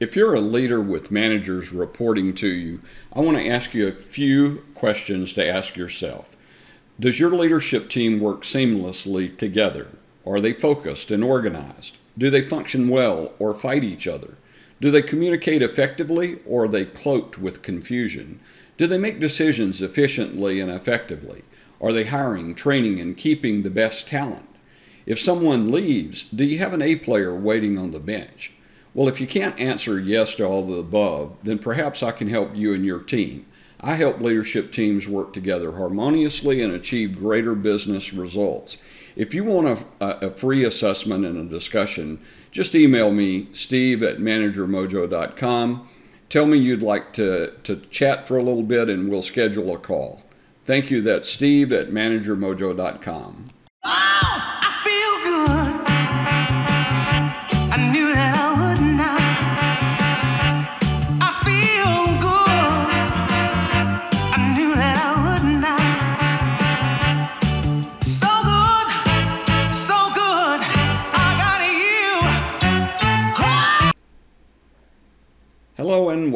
If you're a leader with managers reporting to you, I want to ask you a few questions to ask yourself. Does your leadership team work seamlessly together? Are they focused and organized? Do they function well or fight each other? Do they communicate effectively or are they cloaked with confusion? Do they make decisions efficiently and effectively? Are they hiring, training, and keeping the best talent? If someone leaves, do you have an A player waiting on the bench? Well, if you can't answer yes to all of the above, then perhaps I can help you and your team. I help leadership teams work together harmoniously and achieve greater business results. If you want a, a free assessment and a discussion, just email me, steve at managermojo.com. Tell me you'd like to, to chat for a little bit and we'll schedule a call. Thank you. That's steve at managermojo.com.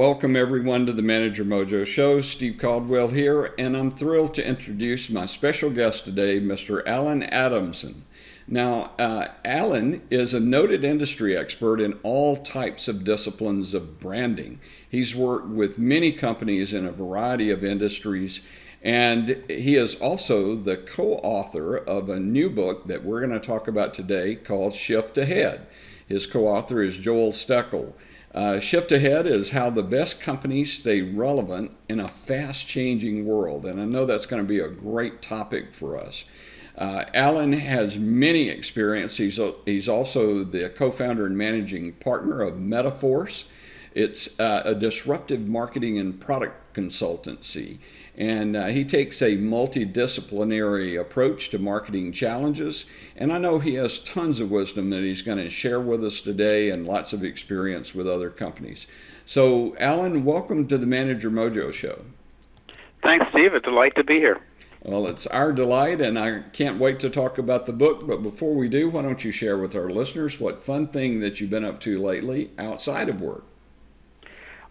welcome everyone to the Manager Mojo Show. Steve Caldwell here, and I'm thrilled to introduce my special guest today, Mr. Alan Adamson. Now, uh, Alan is a noted industry expert in all types of disciplines of branding. He's worked with many companies in a variety of industries, and he is also the co author of a new book that we're going to talk about today called Shift Ahead. His co author is Joel Steckel. Uh, shift ahead is how the best companies stay relevant in a fast changing world. And I know that's going to be a great topic for us. Uh, Alan has many experience. He's, he's also the co founder and managing partner of Metaforce. It's uh, a disruptive marketing and product consultancy. And uh, he takes a multidisciplinary approach to marketing challenges. And I know he has tons of wisdom that he's going to share with us today and lots of experience with other companies. So, Alan, welcome to the Manager Mojo Show. Thanks, Steve. It's a delight to be here. Well, it's our delight, and I can't wait to talk about the book. But before we do, why don't you share with our listeners what fun thing that you've been up to lately outside of work?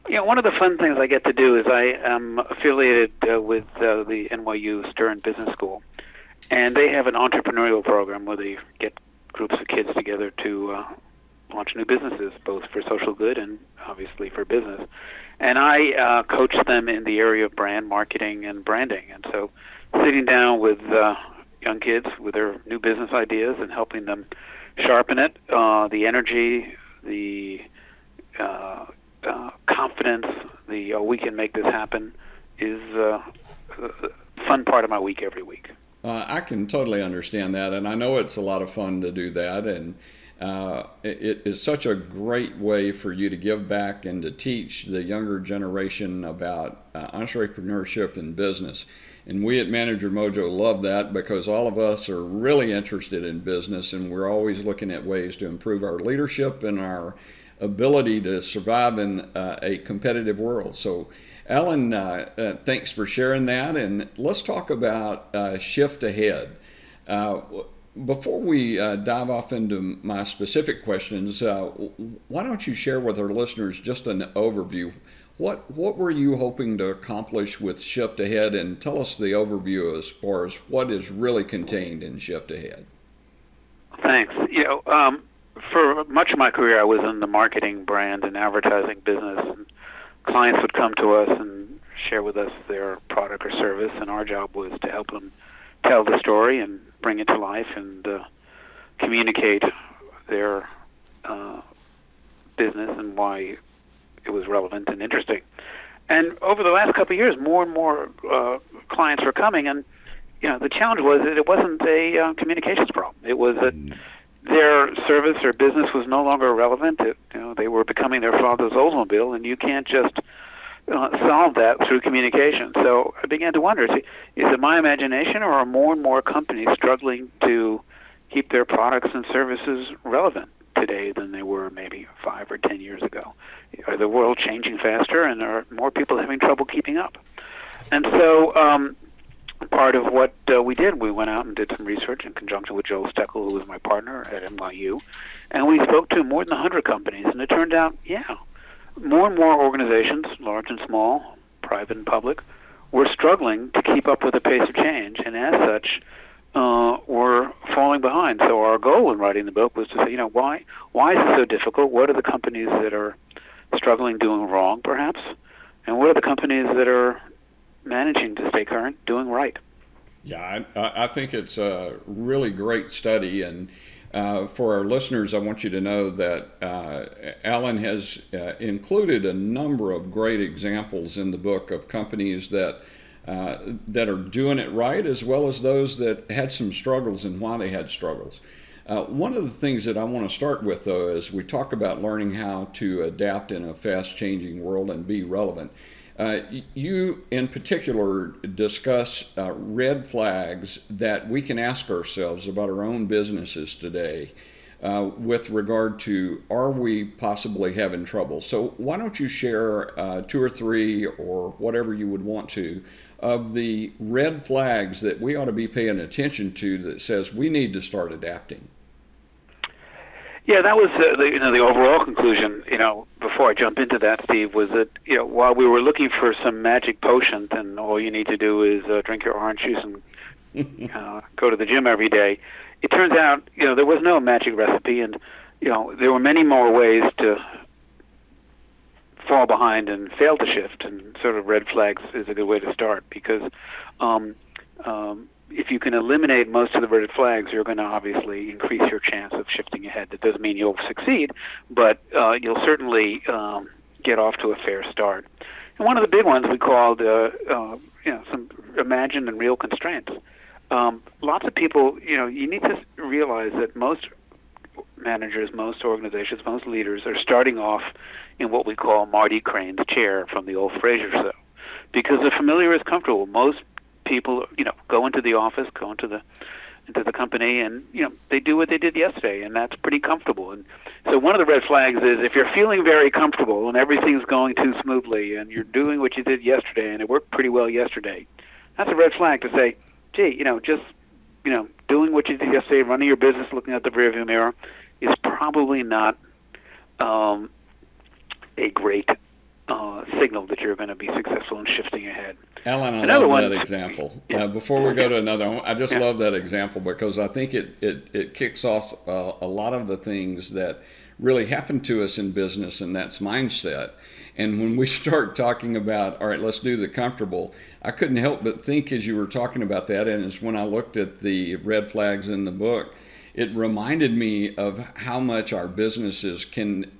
Yeah, one of the fun things I get to do is I am affiliated uh, with uh, the NYU Stern Business School, and they have an entrepreneurial program where they get groups of kids together to uh, launch new businesses, both for social good and obviously for business. And I uh, coach them in the area of brand marketing and branding. And so, sitting down with uh, young kids with their new business ideas and helping them sharpen it, uh, the energy, the uh, uh, confidence, the uh, we can make this happen, is uh, a fun part of my week every week. Uh, I can totally understand that, and I know it's a lot of fun to do that, and uh, it is such a great way for you to give back and to teach the younger generation about uh, entrepreneurship and business. And we at Manager Mojo love that because all of us are really interested in business, and we're always looking at ways to improve our leadership and our ability to survive in uh, a competitive world. So, Alan, uh, uh, thanks for sharing that. And let's talk about uh, Shift Ahead. Uh, before we uh, dive off into my specific questions, why don't you share with our listeners just an overview? What what were you hoping to accomplish with Shift Ahead, and tell us the overview as far as what is really contained in Shift Ahead. Thanks. You know, um, for much of my career, I was in the marketing, brand, and advertising business. And clients would come to us and share with us their product or service, and our job was to help them tell the story and bring it to life and uh, communicate their uh, business and why it was relevant and interesting. And over the last couple of years, more and more uh, clients were coming, and you know, the challenge was that it wasn't a uh, communications problem. It was that their service or business was no longer relevant. It, you know, they were becoming their father's Oldsmobile, and you can't just uh, solve that through communication. So I began to wonder: is it, is it my imagination, or are more and more companies struggling to keep their products and services relevant today than they were maybe five or ten years ago? Are the world changing faster, and are more people having trouble keeping up? And so, um, part of what uh, we did, we went out and did some research in conjunction with Joel Steckel, who was my partner at NYU, and we spoke to more than 100 companies, and it turned out, yeah, more and more organizations, large and small, private and public, were struggling to keep up with the pace of change, and as such, uh, were falling behind. So our goal in writing the book was to say, you know, why why is it so difficult? What are the companies that are struggling, doing wrong, perhaps, and what are the companies that are managing to stay current, doing right? Yeah, I, I think it's a really great study, and uh, for our listeners, I want you to know that uh, Alan has uh, included a number of great examples in the book of companies that uh, that are doing it right, as well as those that had some struggles and why they had struggles. Uh, one of the things that I want to start with, though, is we talk about learning how to adapt in a fast-changing world and be relevant. Uh, you, in particular, discuss uh, red flags that we can ask ourselves about our own businesses today uh, with regard to are we possibly having trouble? So, why don't you share uh, two or three or whatever you would want to of the red flags that we ought to be paying attention to that says we need to start adapting? Yeah, that was uh, the you know the overall conclusion. You know, before I jump into that, Steve, was that you know while we were looking for some magic potion, and all you need to do is uh, drink your orange juice and uh, go to the gym every day, it turns out you know there was no magic recipe, and you know there were many more ways to fall behind and fail to shift, and sort of red flags is a good way to start because um, um, if you can eliminate most of the red flags, you're going to obviously increase your chance of shifting ahead. That doesn't mean you'll succeed, but uh, you'll certainly um, get off to a fair start. And one of the big ones we called, uh, uh, you know, some imagined and real constraints. Um, lots of people, you know, you need to realize that most managers, most organizations, most leaders are starting off in what we call Marty Crane's chair from the old Frasier show, because the familiar is comfortable. Most people, you know, go into the office, go into the into the company, and you know they do what they did yesterday, and that's pretty comfortable. And so one of the red flags is if you're feeling very comfortable and everything's going too smoothly, and you're doing what you did yesterday, and it worked pretty well yesterday, that's a red flag to say, gee, you know, just you know, doing what you did yesterday, running your business, looking at the rearview mirror, is probably not um, a great uh, signal that you're going to be successful in shifting ahead. Alan, I another love one, that example. Yeah. Uh, before we go to another, one, I just yeah. love that example because I think it it, it kicks off uh, a lot of the things that really happen to us in business, and that's mindset. And when we start talking about, all right, let's do the comfortable, I couldn't help but think as you were talking about that, and it's when I looked at the red flags in the book, it reminded me of how much our businesses can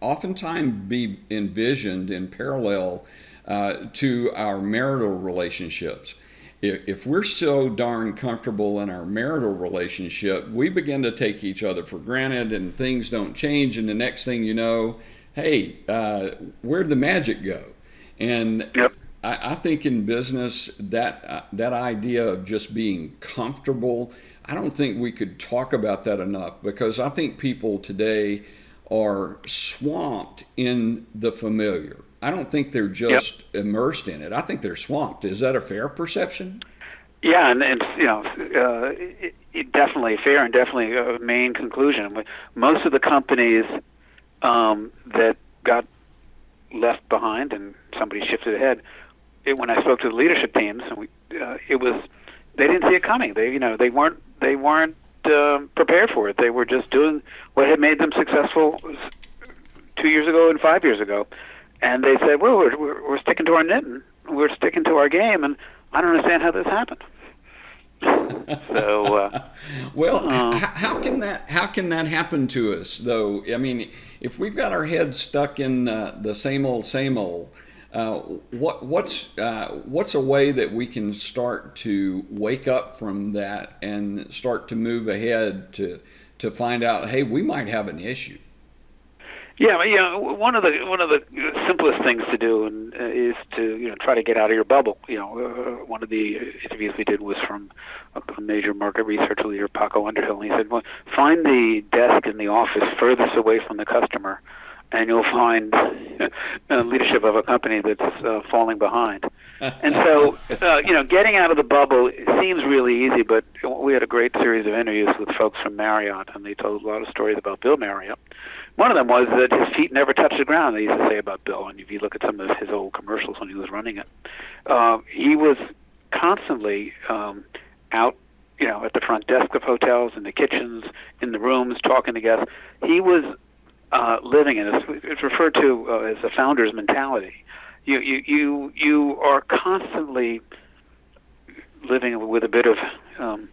oftentimes be envisioned in parallel uh, to our marital relationships. If, if we're so darn comfortable in our marital relationship, we begin to take each other for granted and things don't change. And the next thing you know, hey, uh, where'd the magic go? And yep. I, I, think in business, that, uh, that idea of just being comfortable, I don't think we could talk about that enough because I think people today are swamped in the familiar. I don't think they're just yep. immersed in it. I think they're swamped. Is that a fair perception? Yeah, and it's you know uh, it, it definitely fair and definitely a main conclusion. Most of the companies um, that got left behind and somebody shifted ahead. It, when I spoke to the leadership teams, and we, uh, it was they didn't see it coming. They you know they weren't they weren't uh, prepared for it. They were just doing what had made them successful two years ago and five years ago, and they said, "Well, we're we're, we're sticking to our knitting. We're sticking to our game, and I don't understand how this happened." so, uh, well, uh, how can that how can that happen to us though? I mean, if we've got our heads stuck in uh, the same old, same old, Uh, what what's uh, what's a way that we can start to wake up from that and start to move ahead to to find out, hey, we might have an issue. Yeah, you know, one of the one of the simplest things to do and, uh, is to you know try to get out of your bubble. You know, uh, one of the interviews we did was from a, a major market research leader, Paco Underhill, and he said, well, find the desk in the office furthest away from the customer, and you'll find uh, leadership of a company that's uh, falling behind. and so, uh, you know, getting out of the bubble seems really easy, but we had a great series of interviews with folks from Marriott, and they told a lot of stories about Bill Marriott one of them was that his feet never touched the ground. They used to say about Bill, and if you look at some of his old commercials when he was running it, uh, he was constantly um, out, you know, at the front desk of hotels, in the kitchens, in the rooms, talking to guests. He was uh, living in it. It's referred to uh, as the founder's mentality. You you you you are constantly living with a bit of um,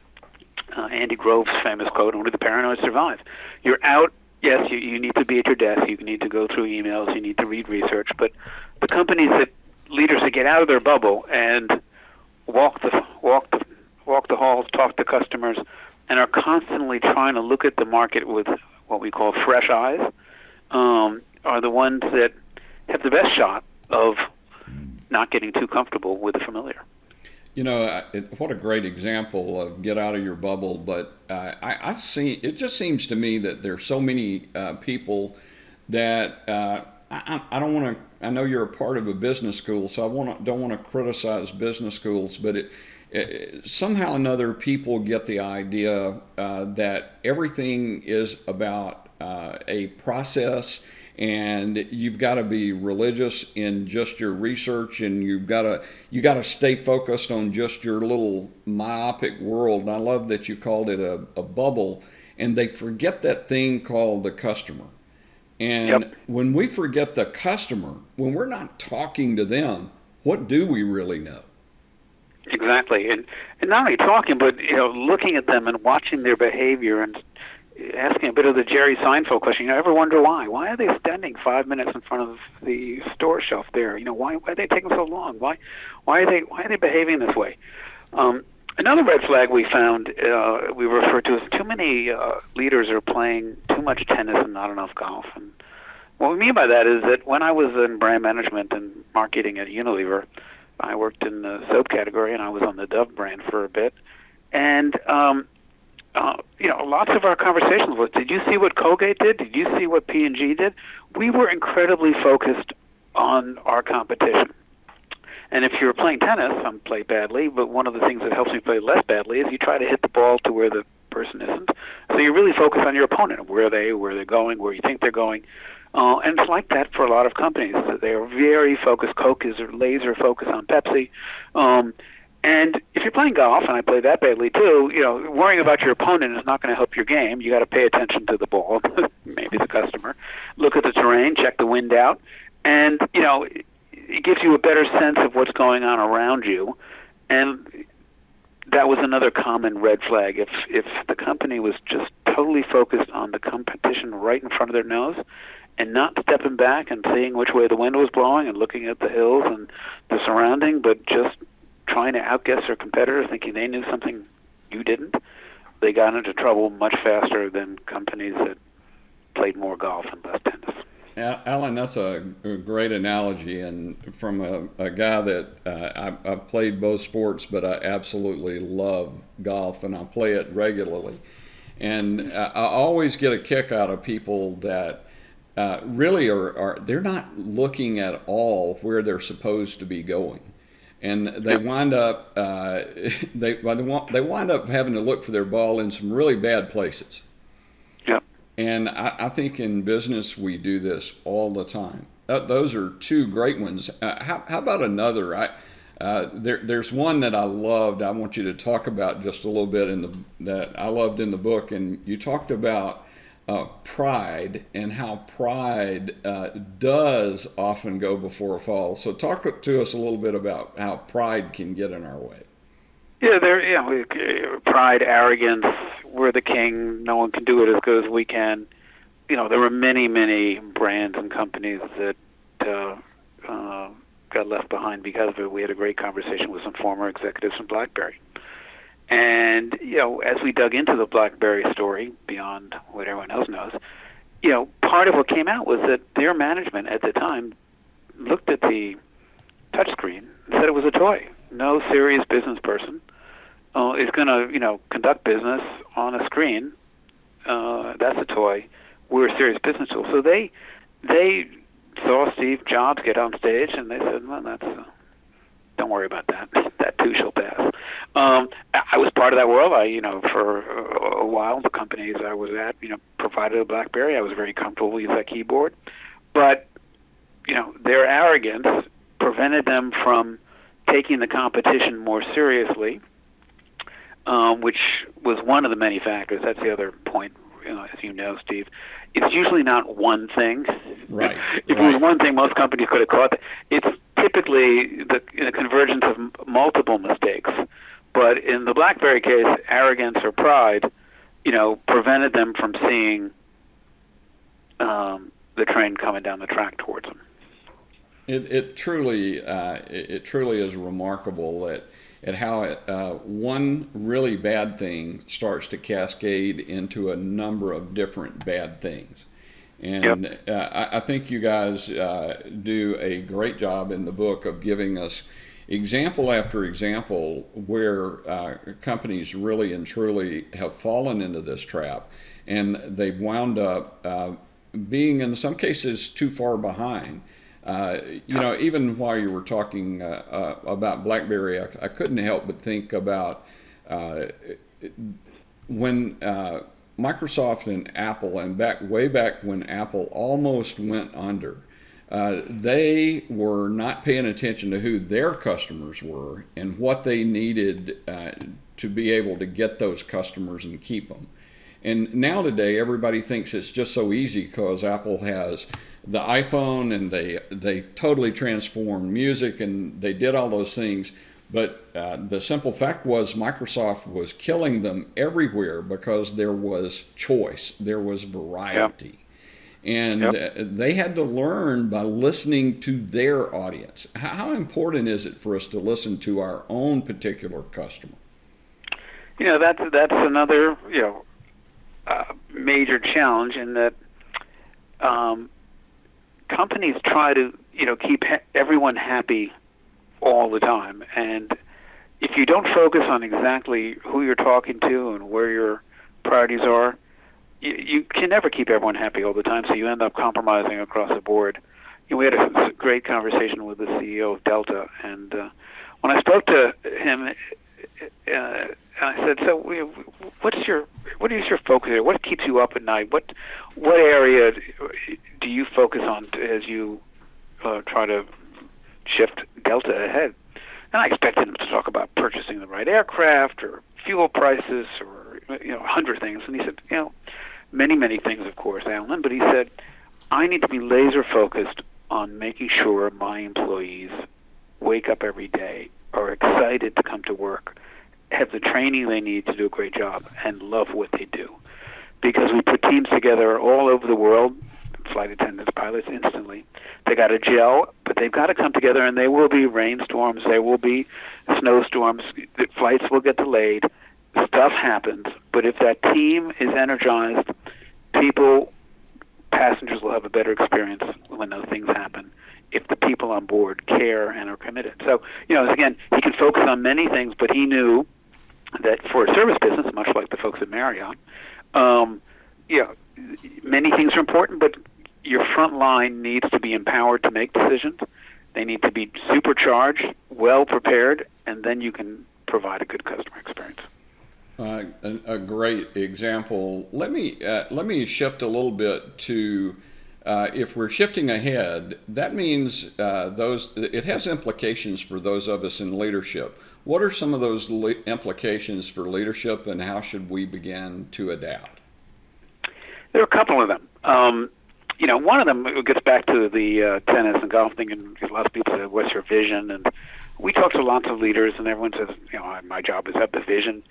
uh, Andy Grove's famous quote: "Only the paranoid survive." You're out yes, you, you need to be at your desk. You need to go through emails. You need to read research. But the companies that leaders that get out of their bubble and walk the walk the walk the halls, talk to customers, and are constantly trying to look at the market with what we call fresh eyes, um, are the ones that have the best shot of not getting too comfortable with the familiar. You know, it, what a great example of get out of your bubble. But uh, I, I, see it just seems to me that there's so many uh, people that uh, I, I, don't want to. I know you're a part of a business school, so I want don't want to criticize business schools, but it, it somehow or another people get the idea uh, that everything is about uh, a process and you've got to be religious in just your research and you've got to you got to stay focused on just your little myopic world. And i love that you called it a, a bubble and they forget that thing called the customer. And yep. when we forget the customer when we're not talking to them what do we really know? Exactly. And and not only talking but you know looking at them and watching their behavior and asking a bit of the Jerry Seinfeld question. You know, ever wonder why? Why are they standing five minutes in front of the store shelf there? You know, why why are they taking so long? Why why are they why are they behaving this way? Um, another red flag we found uh, we refer to as too many uh, leaders are playing too much tennis and not enough golf. And what we mean by that is that when I was in brand management and marketing at Unilever, I worked in the soap category and I was on the Dove brand for a bit. And um, uh, you know, lots of our conversations was, did you see what Colgate did? Did you see what P&G did? We were incredibly focused on our competition. And if you're playing tennis, I'm play badly, but one of the things that helps me play less badly is you try to hit the ball to where the person isn't. So you really focus on your opponent, where they, where they're going, where you think they're going. Uh, and it's like that for a lot of companies. They are very focused. Coke is laser focused on Pepsi. Um, and if you're playing golf, and I play that badly too, you know, worrying about your opponent is not going to help your game. You got to pay attention to the ball, maybe the customer, look at the terrain, check the wind out, and you know, it gives you a better sense of what's going on around you. And that was another common red flag. If if the company was just totally focused on the competition right in front of their nose, and not stepping back and seeing which way the wind was blowing and looking at the hills and the surrounding, but just trying to outguess their competitors, thinking they knew something you didn't, they got into trouble much faster than companies that played more golf and less tennis. Alan, that's a, great analogy, and from a, a guy that uh, I've, I've, played both sports, but I absolutely love golf, and I play it regularly. And I always get a kick out of people that uh, really are, are they're not looking at all where they're supposed to be going and they wind up uh, they they wind up having to look for their ball in some really bad places. Yep. And I, I think in business we do this all the time. Uh, those are two great ones. Uh, how, how, about another? I, uh, there, there's one that I loved. I want you to talk about just a little bit in the that I loved in the book, and you talked about uh, pride and how pride uh, does often go before a fall. So, talk to us a little bit about how pride can get in our way. Yeah, there. Yeah, we, pride, arrogance. We're the king. No one can do it as good as we can. You know, there were many, many brands and companies that uh, uh, got left behind because of it. We had a great conversation with some former executives from BlackBerry. And, you know, as we dug into the BlackBerry story beyond what everyone else knows, you know, part of what came out was that their management at the time looked at the touchscreen and said it was a toy. No serious business person uh, is going to, you know, conduct business on a screen. Uh, that's a toy. We're a serious business tool. So they they saw Steve Jobs get on stage and they said, "Well, that's uh, don't worry about that. that too shall pass." Um, I was part of that world. I, you know, for a while, the companies I was at, you know, provided a BlackBerry. I was very comfortable with that keyboard, but you know, their arrogance prevented them from taking the competition more seriously, um, which was one of the many factors. That's the other point, you know, as you know, Steve. It's usually not one thing. Right. if right. it was one thing, most companies could have caught. It. It's typically the, convergence of m- multiple mistakes. But in the BlackBerry case, arrogance or pride, you know, prevented them from seeing um, the train coming down the track towards them. It, it truly uh, it, it, truly is remarkable at, at how it, uh, one really bad thing starts to cascade into a number of different bad things. And Yep. uh, I, I think you guys uh, do a great job in the book of giving us example after example where uh, companies really and truly have fallen into this trap and they've wound up uh, being, in some cases, too far behind. Uh, you know, even while you were talking uh, about BlackBerry, I, I couldn't help but think about uh, when uh, Microsoft and Apple, and back way back when Apple almost went under, uh, they were not paying attention to who their customers were and what they needed uh, to be able to get those customers and keep them. And now today, everybody thinks it's just so easy because Apple has the iPhone and they they totally transformed music and they did all those things. But uh, the simple fact was Microsoft was killing them everywhere because there was choice, there was variety. And Yep. uh, they had to learn by listening to their audience. How how important is it for us to listen to our own particular customer? You know, that's that's another you know uh, major challenge in that um, companies try to you know keep ha- everyone happy all the time, and if you don't focus on exactly who you're talking to and where your priorities are, you, you can never keep everyone happy all the time. So you end up compromising across the board. You know, we had a great conversation with the CEO of Delta, and uh, when I spoke to him, uh, I said, "So, what's your what is your focus here? What keeps you up at night? What what area do you focus on as you uh, try to shift Delta ahead?" And I expected him to talk about purchasing the right aircraft or fuel prices or you know a hundred things, and he said, "You know, many many things, of course, Alan." But he said, "I need to be laser focused on making sure my employees wake up every day, are excited to come to work." have the training they need to do a great job and love what they do. Because we put teams together all over the world, flight attendants, pilots, instantly. They got to gel, but they've got to come together, and there will be rainstorms, there will be snowstorms, flights will get delayed. Stuff happens, but if that team is energized, people, passengers will have a better experience when those things happen if the people on board care and are committed. So, you know, again, he can focus on many things, but he knew that for a service business, much like the folks at Marriott, um, you know, many things are important, but your front line needs to be empowered to make decisions. They need to be supercharged, well prepared, and then you can provide a good customer experience. Uh, a, a great example. Let me uh, let me shift a little bit to uh, if we're shifting ahead. That means uh, those it has implications for those of us in leadership. What are some of those le- implications for leadership, and how should we begin to adapt? There are a couple of them. Um, you know, one of them gets back to the uh, tennis and golf thing, and a lot of people say, "What's your vision?" And we talk to lots of leaders, and everyone says, "You know, my job is have the vision."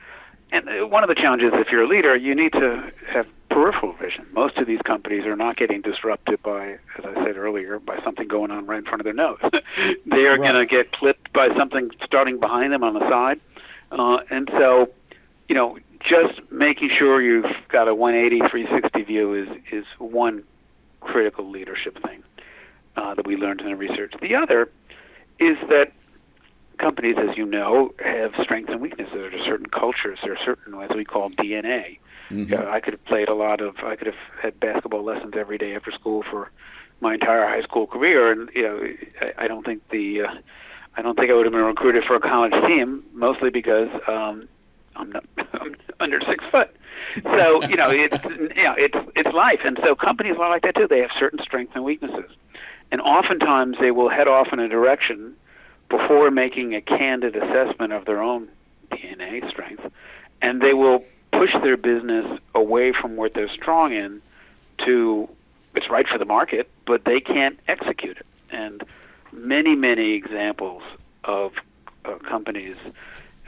And uh, one of the challenges, if you're a leader, you need to have peripheral vision. Most of these companies are not getting disrupted by, as I said earlier, by something going on right in front of their nose. they are right. going to get clipped by something starting behind them on the side, uh, and so, you know, just making sure you've got a 180, 360 view is is one critical leadership thing uh, that we learned in the research. The other is that companies, as you know, have strengths and weaknesses. There are certain cultures. There are certain, as we call DNA. Mm-hmm. Uh, I could have played a lot of. I could have had basketball lessons every day after school for my entire high school career, and you know, I, I don't think the. Uh, I don't think I would have been recruited for a college team, mostly because um, I'm, not, under six foot. So you know, it's you know, it's it's life, and so companies are like that too. They have certain strengths and weaknesses, and oftentimes they will head off in a direction before making a candid assessment of their own DNA strength, and they will push their business away from what they're strong in to it's right for the market, but they can't execute it. And many, many examples of uh, companies.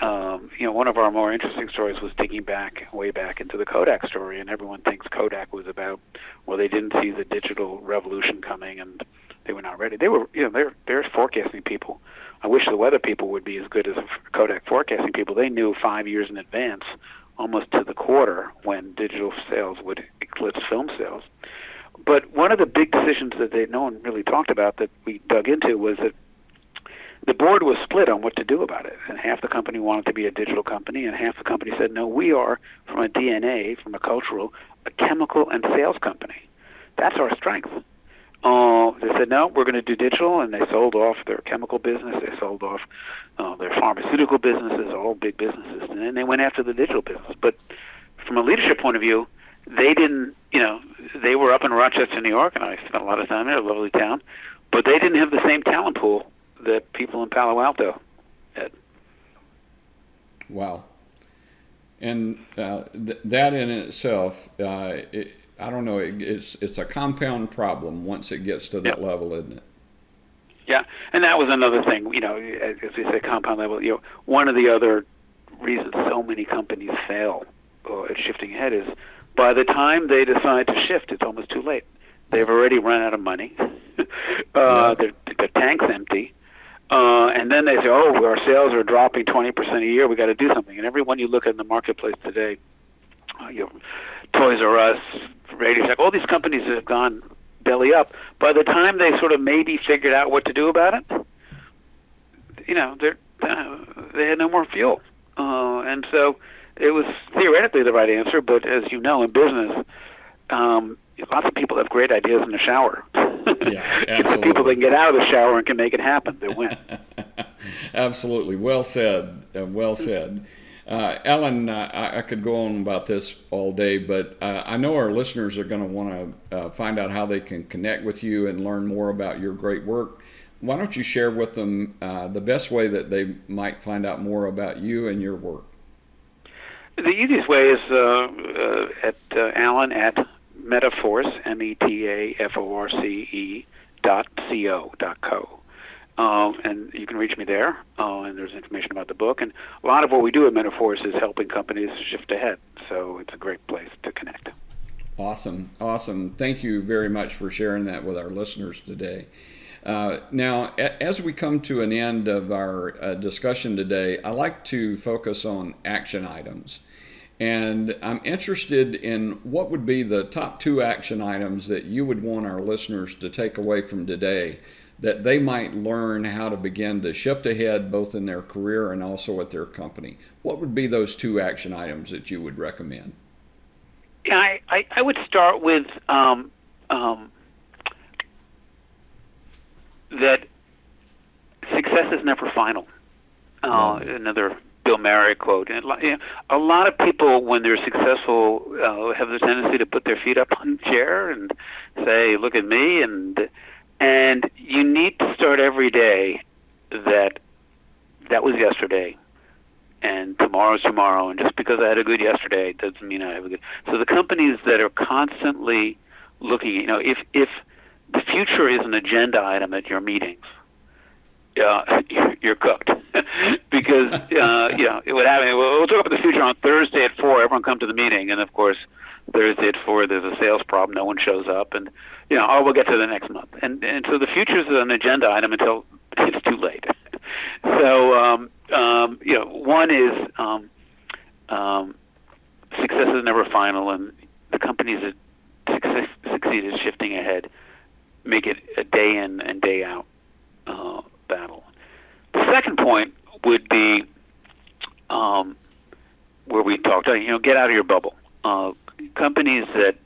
Um, you know, one of our more interesting stories was digging back, way back into the Kodak story, and everyone thinks Kodak was about, well, they didn't see the digital revolution coming, and they were not ready. They were, you know, they're they're forecasting people. I wish the weather people would be as good as Kodak forecasting people. They knew five years in advance, almost to the quarter, when digital sales would eclipse film sales. But one of the big decisions that they no one really talked about that we dug into was that the board was split on what to do about it. And half the company wanted to be a digital company, and half the company said, no, we are, from a DNA, from a cultural, a chemical and sales company. That's our strength. Uh, they said, no, we're going to do digital, and they sold off their chemical business, they sold off uh, their pharmaceutical businesses, all big businesses, and then they went after the digital business. But from a leadership point of view, they didn't, you know, they were up in Rochester, New York, and I spent a lot of time there, a lovely town, but they didn't have the same talent pool that people in Palo Alto. Wow. And uh, th- that in itself, uh, it, I don't know. It, it's it's a compound problem once it gets to that level, isn't it? Yeah, and that was another thing. You know, as we say, compound level. You know, one of the other reasons so many companies fail uh, at shifting ahead is by the time they decide to shift, it's almost too late. They've already run out of money. uh, yeah. their, their tank's empty. Uh, and then they say, "Oh, our sales are dropping 20% a year. We got to do something." And everyone you look at in the marketplace today, uh, you know, Toys R Us, Radio Shack, all these companies have gone belly up. By the time they sort of maybe figured out what to do about it, you know, they're, uh, they had no more fuel, uh, and so it was theoretically the right answer. But as you know, in business, um, lots of people have great ideas in the shower. Yeah, absolutely. people that can get out of the shower and can make it happen, they win. absolutely. Well said. Uh, well said. Uh, Alan, uh, I, I, could go on about this all day, but uh, I know our listeners are going to want to uh, find out how they can connect with you and learn more about your great work. Why don't you share with them uh, the best way that they might find out more about you and your work? The easiest way is uh, at Alan at Metaforce, M E T A F O R C E dot C O dot co. Uh, and you can reach me there, uh, and there's information about the book. And a lot of what we do at Metaforce is helping companies shift ahead. So it's a great place to connect. Awesome, awesome. Thank you very much for sharing that with our listeners today. Uh, now, a- as we come to an end of our uh, discussion today, I like to focus on action items. And I'm interested in what would be the top two action items that you would want our listeners to take away from today that they might learn how to begin to shift ahead both in their career and also at their company. What would be those two action items that you would recommend? Yeah, I, I, I would start with um, um, that success is never final. Uh, Another Bill Marriott quote. And you know, a lot of people, when they're successful, uh, have the tendency to put their feet up on the chair and say, "Look at me," and and you need to start every day that that was yesterday, and tomorrow's tomorrow. And just because I had a good yesterday doesn't mean I have a good. So the companies that are constantly looking, you know, if if the future is an agenda item at your meetings, uh, you're cooked because uh, you know it would happen. We'll talk about the future on Thursday at four. Everyone come to the meeting, and of course, Thursday at four, there's a sales problem, no one shows up, and you know, oh, we'll get to the next month, and and so the future is an agenda item until it's too late. so um, um, you know, one is um, um, success is never final, and the companies that success, succeed at shifting ahead make it a day in and day out uh, battle. Second point would be um, where we talked, you know, get out of your bubble. Uh, companies that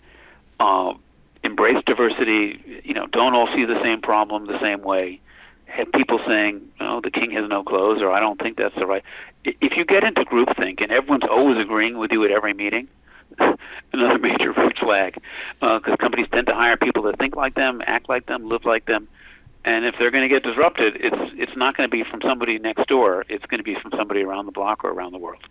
uh, embrace diversity, you know, don't all see the same problem the same way. Have people saying, "Oh, the king has no clothes," or "I don't think that's the right." If you get into groupthink and everyone's always agreeing with you at every meeting, another major red flag, because uh, companies tend to hire people that think like them, act like them, live like them, and if they're going to get disrupted, it's it's not going to be from somebody next door. It's going to be from somebody around the block or around the world.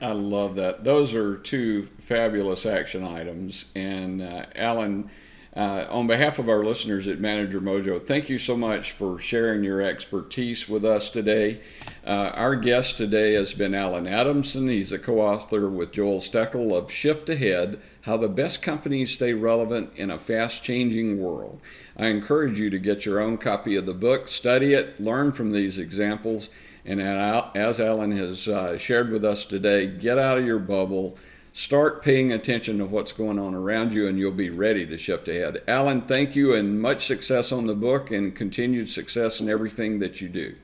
I love that. Those are two fabulous action items. And uh, Alan, uh, on behalf of our listeners at Manager Mojo, thank you so much for sharing your expertise with us today. Uh, our guest today has been Alan Adamson. He's a co author with Joel Steckel of Shift Ahead How the Best Companies Stay Relevant in a Fast Changing World. I encourage you to get your own copy of the book, study it, learn from these examples and as Alan has uh, shared with us today, get out of your bubble, start paying attention to what's going on around you, and you'll be ready to shift ahead. Alan, thank you and much success on the book and continued success in everything that you do.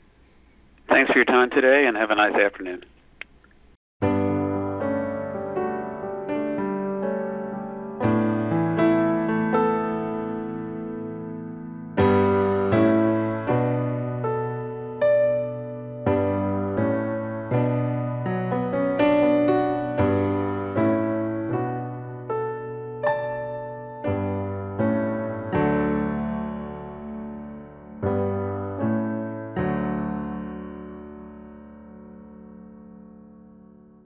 Thanks for your time today and have a nice afternoon.